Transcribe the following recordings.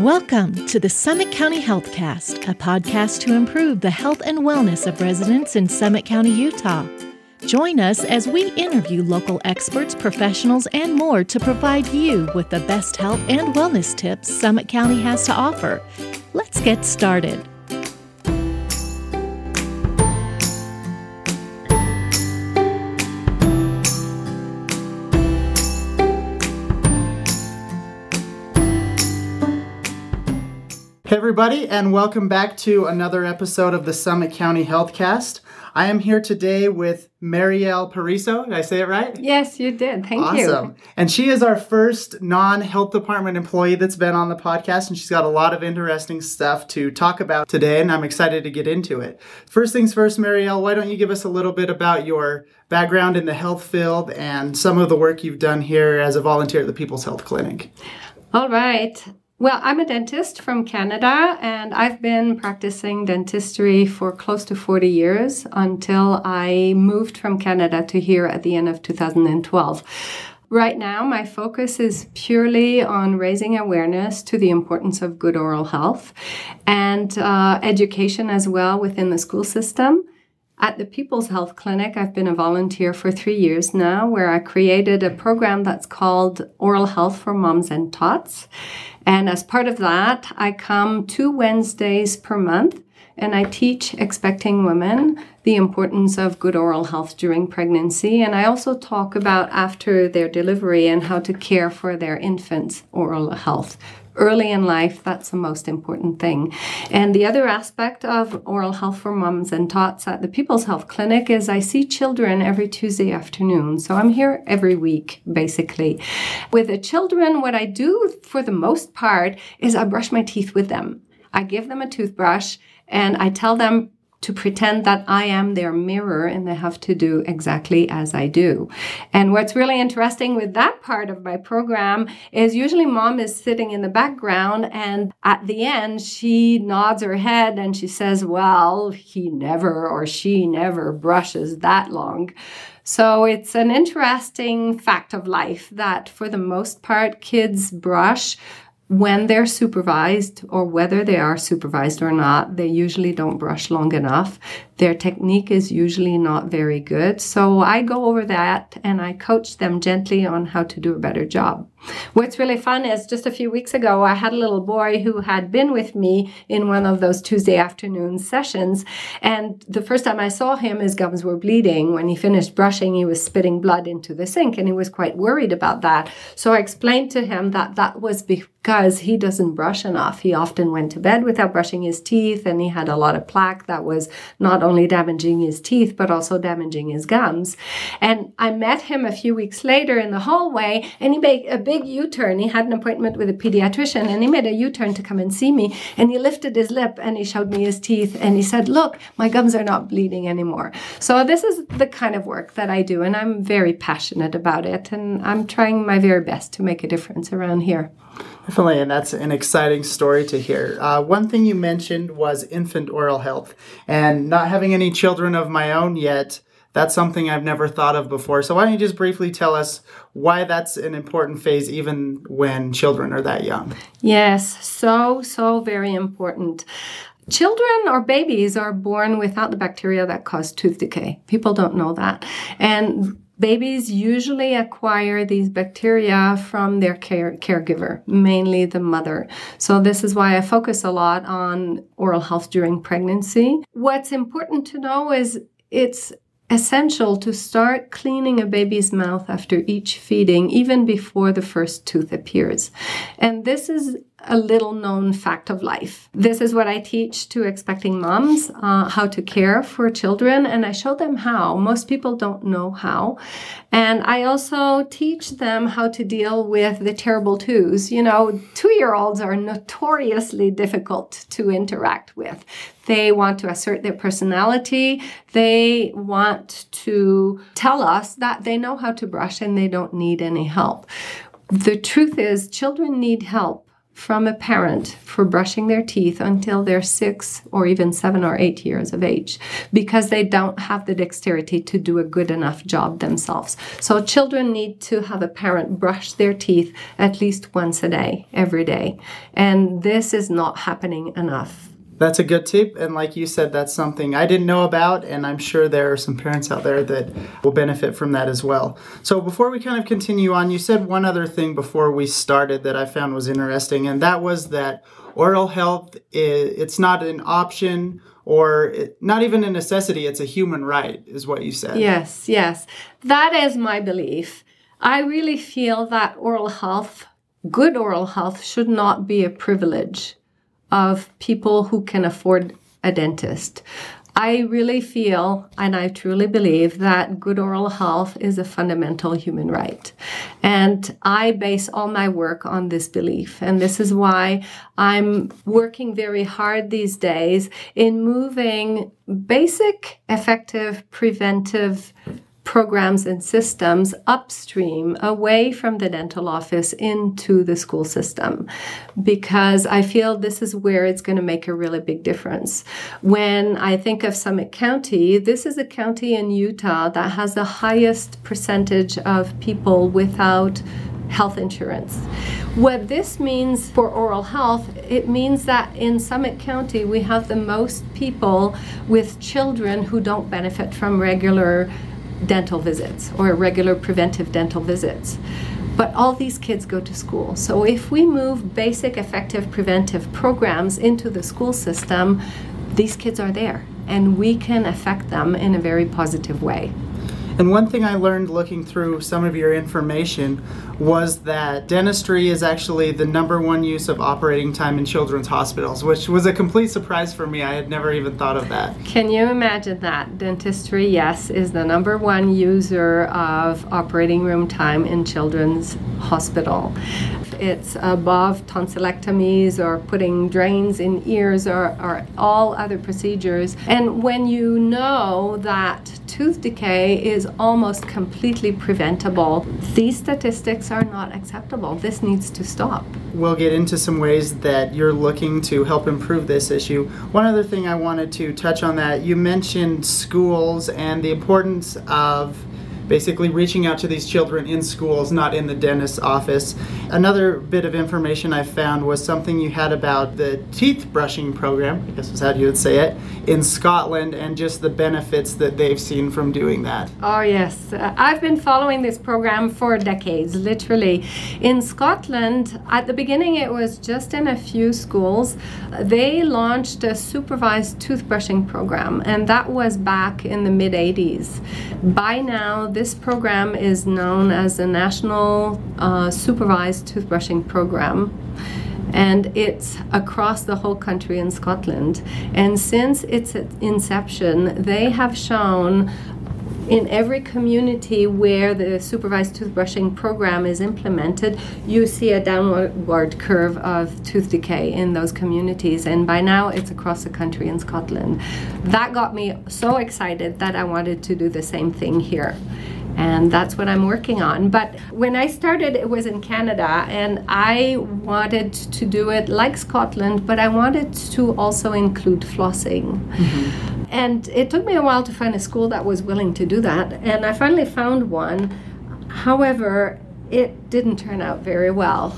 Welcome to the Summit County Healthcast, a podcast to improve the health and wellness of residents in Summit County, Utah. Join us as we interview local experts, professionals, and more to provide you with the best health and wellness tips Summit County has to offer. Let's get started. Everybody, and welcome back to another episode of the Summit County Healthcast. I am here today with Marielle Pariso. Did I say it right? Yes, you did. Thank awesome. you. Awesome. And she is our first non health department employee that's been on the podcast, and she's got a lot of interesting stuff to talk about today, and I'm excited to get into it. First things first, Marielle, why don't you give us a little bit about your background in the health field and some of the work you've done here as a volunteer at the People's Health Clinic? All right. Well, I'm a dentist from Canada and I've been practicing dentistry for close to 40 years until I moved from Canada to here at the end of 2012. Right now, my focus is purely on raising awareness to the importance of good oral health and uh, education as well within the school system. At the People's Health Clinic, I've been a volunteer for three years now, where I created a program that's called Oral Health for Moms and Tots. And as part of that, I come two Wednesdays per month and I teach expecting women the importance of good oral health during pregnancy. And I also talk about after their delivery and how to care for their infant's oral health early in life, that's the most important thing. And the other aspect of oral health for moms and tots at the People's Health Clinic is I see children every Tuesday afternoon. So I'm here every week, basically. With the children, what I do for the most part is I brush my teeth with them. I give them a toothbrush and I tell them to pretend that I am their mirror and they have to do exactly as I do. And what's really interesting with that part of my program is usually mom is sitting in the background and at the end she nods her head and she says, Well, he never or she never brushes that long. So it's an interesting fact of life that for the most part, kids brush when they're supervised or whether they are supervised or not, they usually don't brush long enough. Their technique is usually not very good. So I go over that and I coach them gently on how to do a better job. What's really fun is just a few weeks ago, I had a little boy who had been with me in one of those Tuesday afternoon sessions. And the first time I saw him, his gums were bleeding. When he finished brushing, he was spitting blood into the sink and he was quite worried about that. So I explained to him that that was because he doesn't brush enough. He often went to bed without brushing his teeth and he had a lot of plaque that was not only damaging his teeth, but also damaging his gums. And I met him a few weeks later in the hallway and he made a big U-turn. He had an appointment with a pediatrician and he made a U-turn to come and see me. And he lifted his lip and he showed me his teeth and he said, look, my gums are not bleeding anymore. So this is the kind of work that I do and I'm very passionate about it. And I'm trying my very best to make a difference around here. Definitely, and that's an exciting story to hear. Uh, one thing you mentioned was infant oral health, and not having any children of my own yet, that's something I've never thought of before. So, why don't you just briefly tell us why that's an important phase, even when children are that young? Yes, so, so very important. Children or babies are born without the bacteria that cause tooth decay. People don't know that. And Babies usually acquire these bacteria from their care, caregiver, mainly the mother. So, this is why I focus a lot on oral health during pregnancy. What's important to know is it's essential to start cleaning a baby's mouth after each feeding, even before the first tooth appears. And this is a little known fact of life. This is what I teach to expecting moms uh, how to care for children, and I show them how. Most people don't know how. And I also teach them how to deal with the terrible twos. You know, two year olds are notoriously difficult to interact with. They want to assert their personality. They want to tell us that they know how to brush and they don't need any help. The truth is, children need help from a parent for brushing their teeth until they're six or even seven or eight years of age because they don't have the dexterity to do a good enough job themselves. So children need to have a parent brush their teeth at least once a day, every day. And this is not happening enough that's a good tip. And like you said, that's something I didn't know about. And I'm sure there are some parents out there that will benefit from that as well. So before we kind of continue on, you said one other thing before we started that I found was interesting. And that was that oral health, it's not an option or not even a necessity. It's a human right, is what you said. Yes, yes. That is my belief. I really feel that oral health, good oral health, should not be a privilege of people who can afford a dentist. I really feel and I truly believe that good oral health is a fundamental human right. And I base all my work on this belief. And this is why I'm working very hard these days in moving basic, effective, preventive programs and systems upstream away from the dental office into the school system because I feel this is where it's going to make a really big difference. When I think of Summit County, this is a county in Utah that has the highest percentage of people without health insurance. What this means for oral health, it means that in Summit County we have the most people with children who don't benefit from regular dental visits or regular preventive dental visits. But all these kids go to school. So if we move basic effective preventive programs into the school system, these kids are there and we can affect them in a very positive way. And one thing I learned looking through some of your information was that dentistry is actually the number one use of operating time in children's hospitals, which was a complete surprise for me. I had never even thought of that. Can you imagine that? Dentistry, yes, is the number one user of operating room time in children's hospital it's above tonsillectomies or putting drains in ears or, or all other procedures. And when you know that tooth decay is almost completely preventable, these statistics are not acceptable. This needs to stop. We'll get into some ways that you're looking to help improve this issue. One other thing I wanted to touch on that you mentioned schools and the importance of basically reaching out to these children in schools, not in the dentist's office. Another bit of information I found was something you had about the teeth brushing program, I guess is how you would say it, in Scotland and just the benefits that they've seen from doing that. Oh, yes. Uh, I've been following this program for decades, literally. In Scotland, at the beginning, it was just in a few schools. They launched a supervised toothbrushing program, and that was back in the mid 80s. By now, this program is known as the National uh, Supervised Toothbrushing Program and it's across the whole country in Scotland. And since its inception, they have shown in every community where the supervised toothbrushing program is implemented, you see a downward curve of tooth decay in those communities. And by now, it's across the country in Scotland. That got me so excited that I wanted to do the same thing here and that's what I'm working on. But when I started, it was in Canada, and I wanted to do it like Scotland, but I wanted to also include flossing. Mm-hmm. And it took me a while to find a school that was willing to do that, and I finally found one. However, it didn't turn out very well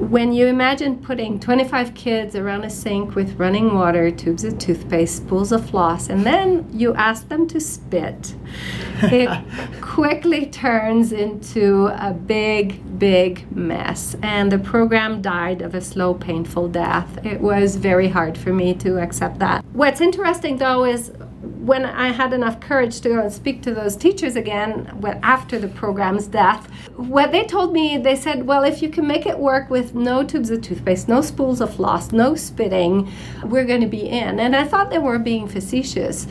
when you imagine putting 25 kids around a sink with running water, tubes of toothpaste, spools of floss, and then you ask them to spit, it quickly turns into a big, big mess. And the program died of a slow, painful death. It was very hard for me to accept that. What's interesting though is when I had enough courage to go and speak to those teachers again well, after the program's death, what they told me, they said, well, if you can make it work with no tubes of toothpaste, no spools of floss, no spitting, we're going to be in. And I thought they were being facetious.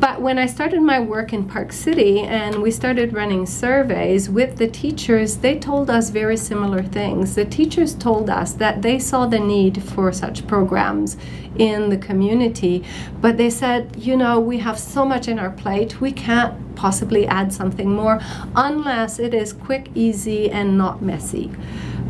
But when I started my work in Park City and we started running surveys with the teachers, they told us very similar things. The teachers told us that they saw the need for such programs in the community, but they said, you know, we have so much in our plate, we can't possibly add something more unless it is quick, easy, and not messy.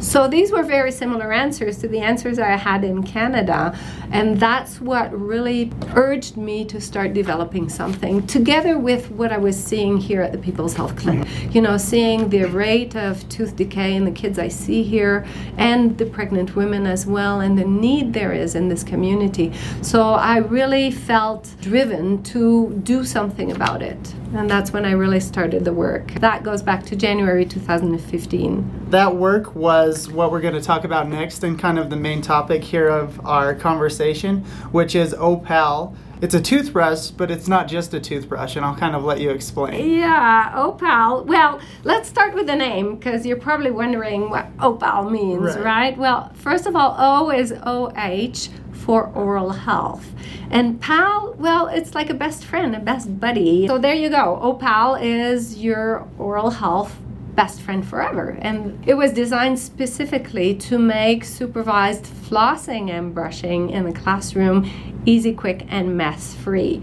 So these were very similar answers to the answers I had in Canada. And that's what really urged me to start developing something together with what I was seeing here at the People's Health Clinic. Mm-hmm. You know, seeing the rate of tooth decay in the kids I see here and the pregnant women as well, and the need there is in this community. So I really felt driven to do something about it. And that's when I really started the work. That goes back to January 2015. That work was what we're going to talk about next and kind of the main topic here of our conversation, which is Opal. It's a toothbrush, but it's not just a toothbrush, and I'll kind of let you explain. Yeah, Opal. Well, let's start with the name because you're probably wondering what Opal means, right. right? Well, first of all, O is OH for oral health. And PAL, well, it's like a best friend, a best buddy. So there you go. OPAL is your oral health best friend forever. And it was designed specifically to make supervised flossing and brushing in the classroom easy, quick, and mess free.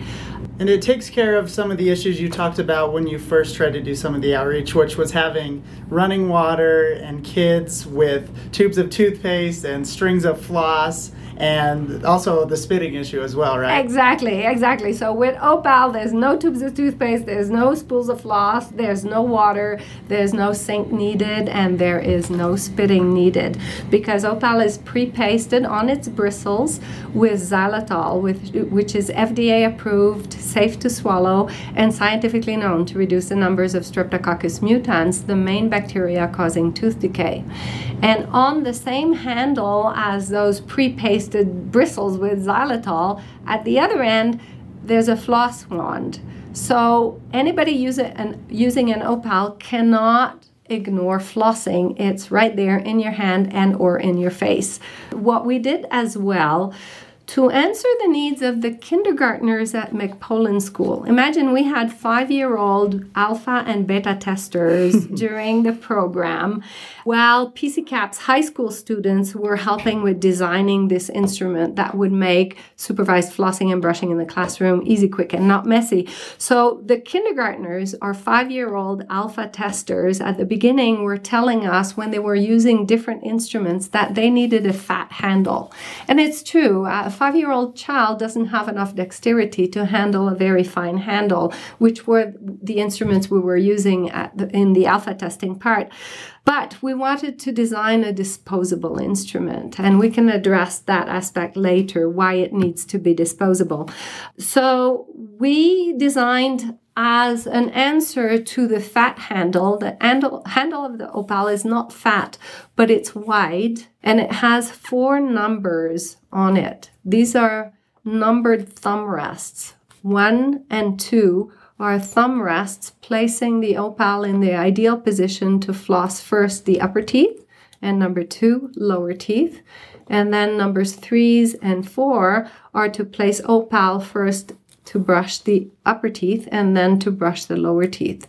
And it takes care of some of the issues you talked about when you first tried to do some of the outreach, which was having running water and kids with tubes of toothpaste and strings of floss and also the spitting issue as well, right? Exactly, exactly. So with Opal, there's no tubes of toothpaste, there's no spools of floss, there's no water, there's no sink needed, and there is no spitting needed because Opal is pre-pasted on its bristles with xylitol, which is FDA approved, safe to swallow, and scientifically known to reduce the numbers of Streptococcus mutans, the main bacteria causing tooth decay. And on the same handle as those pre-pasted bristles with xylitol, at the other end, there's a floss wand. So anybody use an, using an opal cannot ignore flossing. It's right there in your hand and or in your face. What we did as well to answer the needs of the kindergartners at McPolin School. Imagine we had five year old alpha and beta testers during the program, while PCCAP's high school students were helping with designing this instrument that would make supervised flossing and brushing in the classroom easy, quick, and not messy. So the kindergartners, our five year old alpha testers, at the beginning were telling us when they were using different instruments that they needed a fat handle. And it's true. Uh, five year old child doesn't have enough dexterity to handle a very fine handle, which were the instruments we were using the, in the alpha testing part. But we wanted to design a disposable instrument, and we can address that aspect later why it needs to be disposable. So we designed as an answer to the fat handle. The handle, handle of the opal is not fat, but it's wide and it has four numbers on it. These are numbered thumb rests. One and two are thumb rests, placing the opal in the ideal position to floss first the upper teeth, and number two, lower teeth. And then numbers threes and four are to place opal first to brush the upper teeth and then to brush the lower teeth.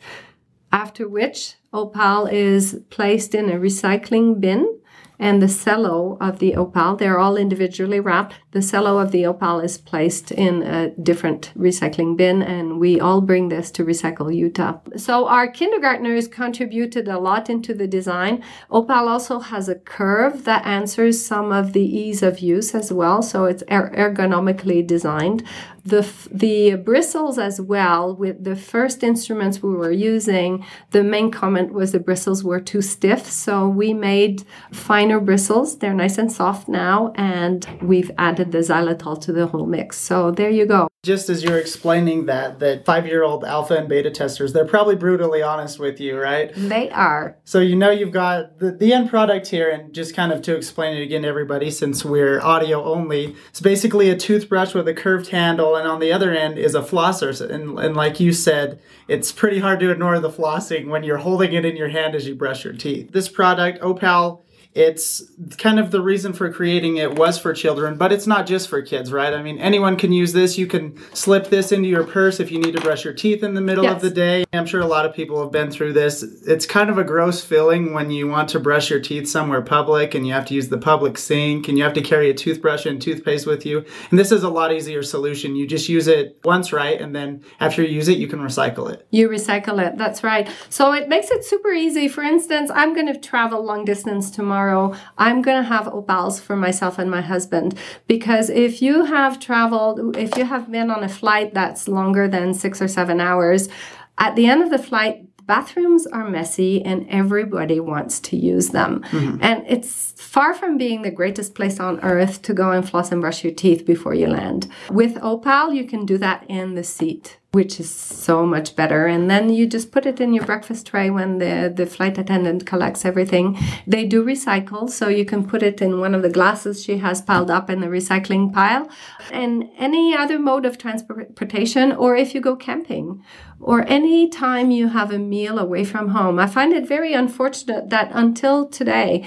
After which, opal is placed in a recycling bin and the cello of the opal. They're all individually wrapped. The cello of the opal is placed in a different recycling bin, and we all bring this to Recycle Utah. So our kindergartners contributed a lot into the design. Opal also has a curve that answers some of the ease of use as well, so it's er- ergonomically designed the the bristles as well with the first instruments we were using the main comment was the bristles were too stiff. So we made finer bristles. They're nice and soft now and we've added the xylitol to the whole mix. So there you go just as you're explaining that that five year old alpha and beta testers they're probably brutally honest with you right? They are. So you know you've got the, the end product here and just kind of to explain it again to everybody since we're audio only it's basically a toothbrush with a curved handle and on the other end is a flosser. And, and like you said it's pretty hard to ignore the flossing when you're holding it in your hand as you brush your teeth. This product opal it's kind of the reason for creating it was for children, but it's not just for kids, right? I mean, anyone can use this. You can slip this into your purse if you need to brush your teeth in the middle yes. of the day. I'm sure a lot of people have been through this. It's kind of a gross feeling when you want to brush your teeth somewhere public and you have to use the public sink and you have to carry a toothbrush and toothpaste with you. And this is a lot easier solution. You just use it once, right? And then after you use it, you can recycle it. You recycle it. That's right. So it makes it super easy. For instance, I'm going to travel long distance tomorrow tomorrow, I'm going to have opals for myself and my husband. Because if you have traveled, if you have been on a flight that's longer than six or seven hours, at the end of the flight, bathrooms are messy and everybody wants to use them. Mm-hmm. And it's far from being the greatest place on earth to go and floss and brush your teeth before you land. With Opal, you can do that in the seat which is so much better. And then you just put it in your breakfast tray when the, the flight attendant collects everything. They do recycle, so you can put it in one of the glasses she has piled up in the recycling pile. And any other mode of transportation, or if you go camping, or any time you have a meal away from home. I find it very unfortunate that until today,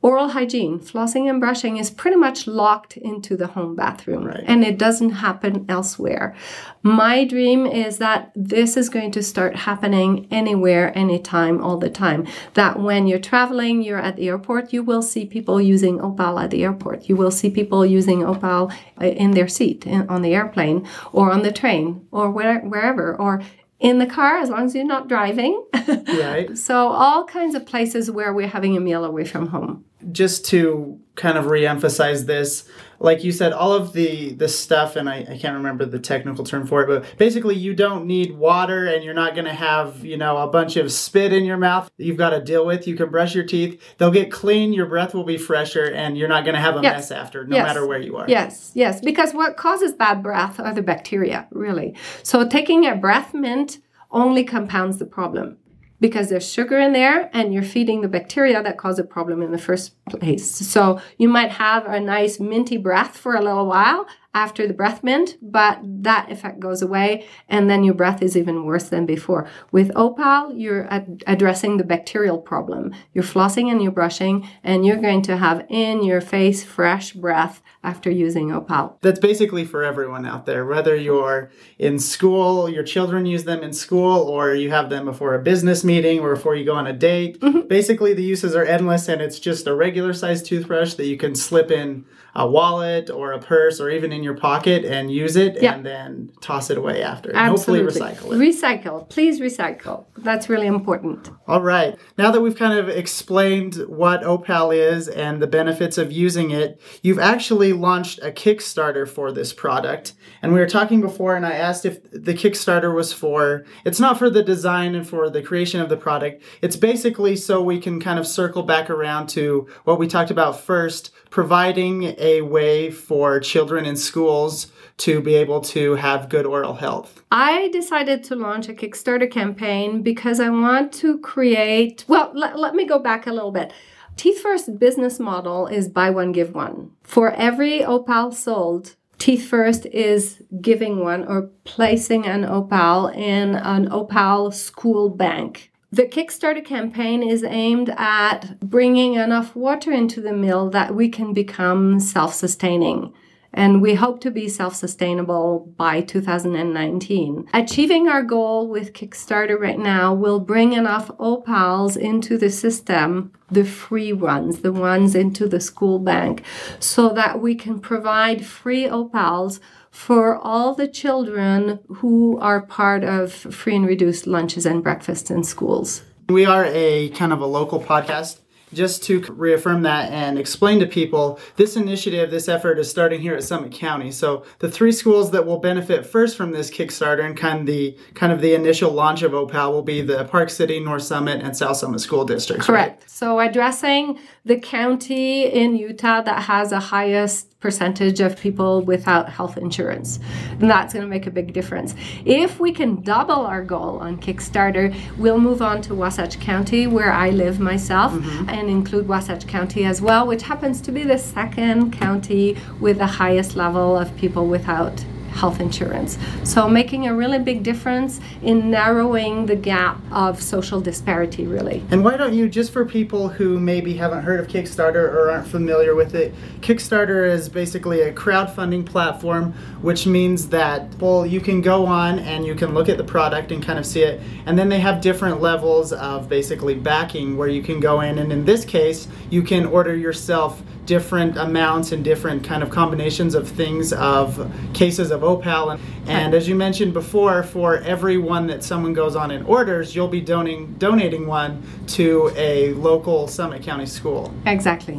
oral hygiene, flossing and brushing is pretty much locked into the home bathroom right. and it doesn't happen elsewhere. My dream is that this is going to start happening anywhere, anytime, all the time. That when you're traveling, you're at the airport, you will see people using Opal at the airport. You will see people using Opal uh, in their seat in, on the airplane or on the train or where, wherever. Or in the car as long as you're not driving. right. So all kinds of places where we're having a meal away from home. Just to kind of re-emphasize this, like you said, all of the the stuff, and I, I can't remember the technical term for it, but basically you don't need water and you're not gonna have, you know, a bunch of spit in your mouth that you've got to deal with. You can brush your teeth, they'll get clean, your breath will be fresher, and you're not gonna have a yes. mess after, no yes. matter where you are. Yes, yes. Because what causes bad breath are the bacteria, really. So taking a breath mint only compounds the problem because there's sugar in there and you're feeding the bacteria that cause a problem in the first place. So you might have a nice minty breath for a little while after the breath mint, but that effect goes away and then your breath is even worse than before. With Opal, you're ad- addressing the bacterial problem. You're flossing and you're brushing and you're going to have in your face fresh breath after using Opal. That's basically for everyone out there, whether you're in school, your children use them in school, or you have them before a business meeting or before you go on a date. Mm-hmm. Basically, the uses are endless and it's just a regular sized toothbrush that you can slip in a wallet or a purse or even in your pocket and use it yeah. and then toss it away after. Absolutely. hopefully recycle it. Recycle. Please recycle. That's really important. All right. Now that we've kind of explained what Opal is and the benefits of using it, you've actually launched a Kickstarter for this product. And we were talking before and I asked if the Kickstarter was for it's not for the design and for the creation of the product. It's basically so we can kind of circle back around to what we talked about first, providing a way for children in schools to be able to have good oral health? I decided to launch a Kickstarter campaign because I want to create, well, let, let me go back a little bit. Teeth First business model is buy one, give one. For every opal sold, Teeth First is giving one or placing an opal in an opal school bank. The Kickstarter campaign is aimed at bringing enough water into the mill that we can become self sustaining. And we hope to be self sustainable by 2019. Achieving our goal with Kickstarter right now will bring enough opals into the system, the free ones, the ones into the school bank, so that we can provide free opals for all the children who are part of free and reduced lunches and breakfasts in schools. We are a kind of a local podcast just to reaffirm that and explain to people this initiative, this effort is starting here at Summit County. So the three schools that will benefit first from this Kickstarter and kind of the kind of the initial launch of Opal will be the Park City, North Summit, and South Summit school districts. Correct. Right? So addressing the county in Utah that has the highest percentage of people without health insurance. And that's going to make a big difference. If we can double our goal on Kickstarter, we'll move on to Wasatch County, where I live myself, mm-hmm. and include Wasatch County as well, which happens to be the second county with the highest level of people without health insurance. So, making a really big difference in narrowing the gap of social disparity, really. And why don't you, just for people who maybe haven't heard of Kickstarter or aren't familiar with it, Kickstarter is basically a crowdfunding platform, which means that, well, you can go on and you can look at the product and kind of see it. And then they have different levels of basically backing where you can go in. And in this case, you can order yourself different amounts and different kind of combinations of things of cases of opal and, and as you mentioned before for every one that someone goes on and orders you'll be donating donating one to a local summit county school Exactly.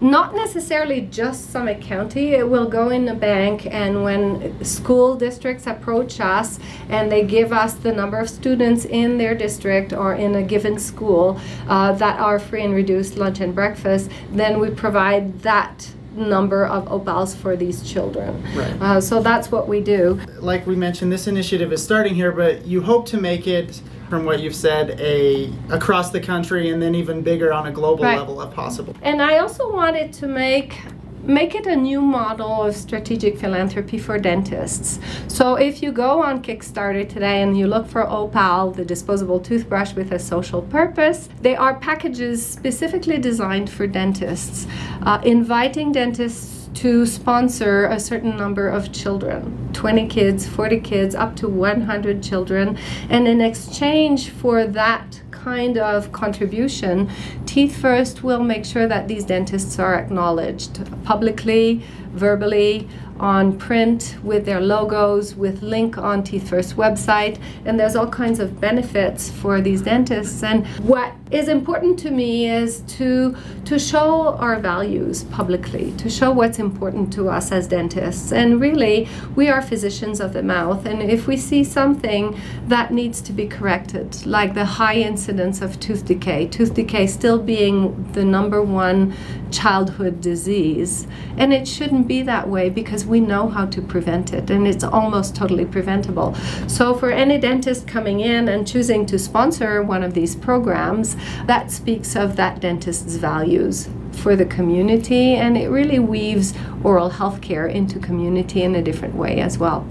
Not necessarily just Summit County. It will go in the bank, and when school districts approach us and they give us the number of students in their district or in a given school uh, that are free and reduced lunch and breakfast, then we provide that number of opals for these children. Right. Uh, so that's what we do. like we mentioned, this initiative is starting here, but you hope to make it, from what you've said, a across the country and then even bigger on a global Right. level if possible. And I also wanted to make make it a new model of strategic philanthropy for dentists. So if you go on Kickstarter today and you look for Opal, the disposable toothbrush with a social purpose, they are packages specifically designed for dentists, uh, inviting dentists to sponsor a certain number of children 20 kids, 40 kids, up to 100 children. And in exchange for that kind of contribution, Teeth First will make sure that these dentists are acknowledged publicly, verbally, on print with their logos, with link on Teeth First website, and there's all kinds of benefits for these dentists. And what is important to me is to to show our values publicly, to show what's important to us as dentists. And really, we are physicians of the mouth, and if we see something that needs to be corrected, like the high incidence of tooth decay, tooth decay still being the number one childhood disease, and it shouldn't be that way because we know how to prevent it, and it's almost totally preventable. So, for any dentist coming in and choosing to sponsor one of these programs, that speaks of that dentist's values for the community, and it really weaves oral health care into community in a different way as well.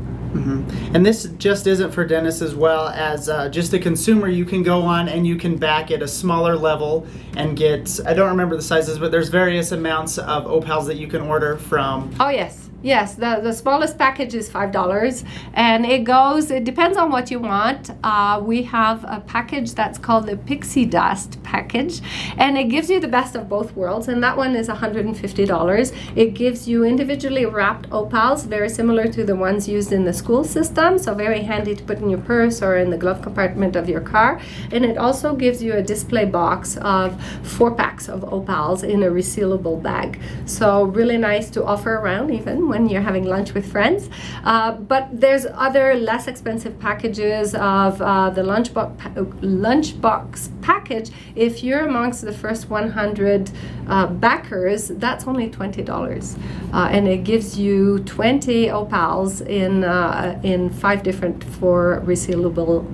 And this just isn't for dentists as well as uh, just a consumer. You can go on and you can back at a smaller level and get, I don't remember the sizes, but there's various amounts of opals that you can order from. Oh yes, yes. The the smallest package is five dollars, and it goes. It depends on what you want. Uh, we have a package that's called the Pixie Dust package, and it gives you the best of both worlds. And that one is one hundred and fifty dollars. It gives you individually wrapped opals, very similar to the ones used in the school system. So very handy to put in your purse or in the glove compartment of your car. And it also gives you a display box of four packs of opals in a resealable bag. So really nice to offer around even when you're having lunch with friends. Uh, but there's other less expensive packages of uh, the lunchbox pa- lunchbox package. If you're amongst the first 100 uh, backers, that's only twenty dollars, uh, and it gives you 20 opals in uh, in five different four resealable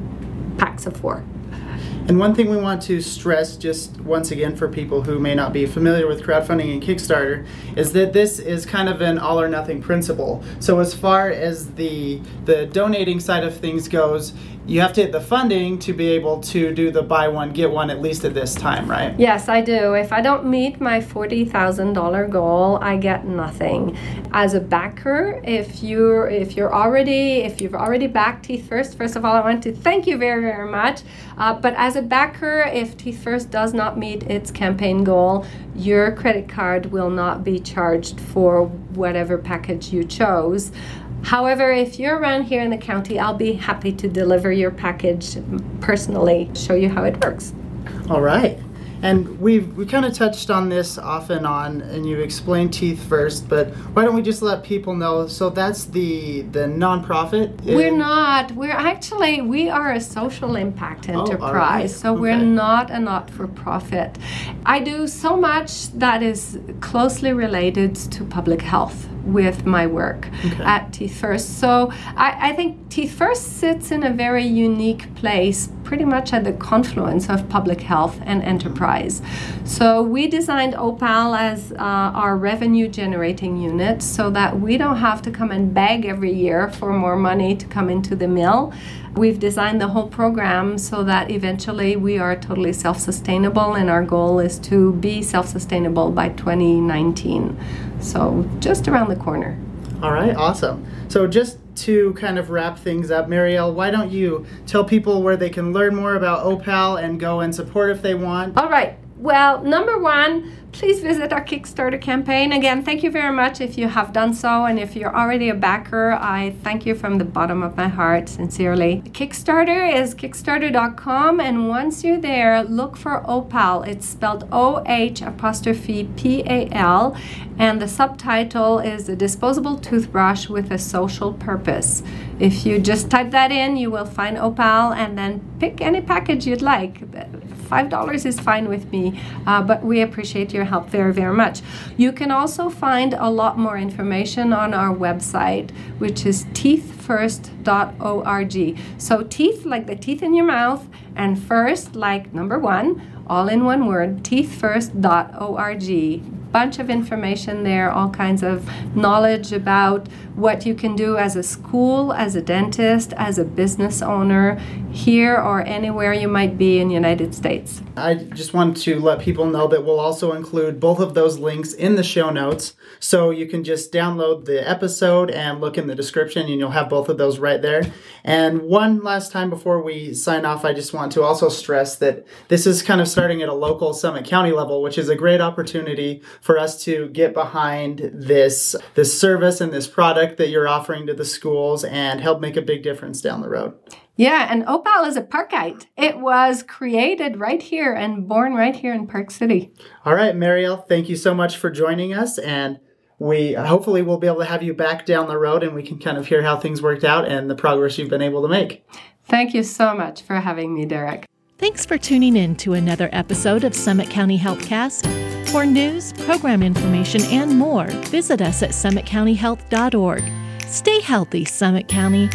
packs of four. And one thing we want to stress, just once again for people who may not be familiar with crowdfunding and Kickstarter, is that this is kind of an all or nothing principle. So as far as the the donating side of things goes, you have to hit the funding to be able to do the buy one get one at least at this time, right? Yes, I do. If I don't meet my $40,000 goal, I get nothing. As a backer, if you're if you're already if you've already backed Teeth First, first of all, I want to thank you very very much. Uh, but as a backer, if Teeth First does not meet its campaign goal, your credit card will not be charged for whatever package you chose. However, if you're around here in the county, I'll be happy to deliver your package personally, show you how it works. All right. And we've we kind of touched on this off and on, and you explained teeth first, but why don't we just let people know? So that's the the nonprofit. We're not. We're actually we are a social impact oh, all enterprise. right. So we're not a not-for-profit. I do so much that is closely related to public health with my work Okay. at Teeth First. So I, I think Teeth First sits in a very unique place, pretty much at the confluence of public health and enterprise. So we designed Opal as uh, our revenue generating unit so that we don't have to come and beg every year for more money to come into the mill. We've designed the whole program so that eventually we are totally self sustainable, and our goal is to be self sustainable by 2019. So just around the corner. All right, awesome. So just to kind of wrap things up, Marielle, why don't you tell people where they can learn more about Opal and go and support if they want? All right. Well, number one, please visit our Kickstarter campaign. Again, thank you very much if you have done so. And if you're already a backer, I thank you from the bottom of my heart, sincerely. Kickstarter is kickstarter.com. And once you're there, look for Opal. It's spelled O H apostrophe P A L. And the subtitle is A Disposable Toothbrush with a Social Purpose. If you just type that in, you will find Opal and then pick any package you'd like. $5 is fine with me, uh, but we appreciate your help very, very much. You can also find a lot more information on our website, which is teethfirst.org. So, teeth like the teeth in your mouth, and first like number one, all in one word, teethfirst.org bunch of information there, all kinds of knowledge about what you can do as a school, as a dentist, as a business owner here or anywhere you might be in the United States. I just want to let people know that we'll also include both of those links in the show notes. So you can just download the episode and look in the description, and you'll have both of those right there. And one last time before we sign off, I just want to also stress that this is kind of starting at a local Summit County level, which is a great opportunity for us to get behind this this service and this product that you're offering to the schools and help make a big difference down the road. Yeah, and Opal is a Parkite. It was created right here and born right here in Park City. All right, Marielle, thank you so much for joining us and we hopefully will be able to have you back down the road and we can kind of hear how things worked out and the progress you've been able to make. Thank you so much for having me, Derek. Thanks for tuning in to another episode of Summit County Healthcast. For news, program information, and more, visit us at summitcountyhealth.org. Stay healthy, Summit County.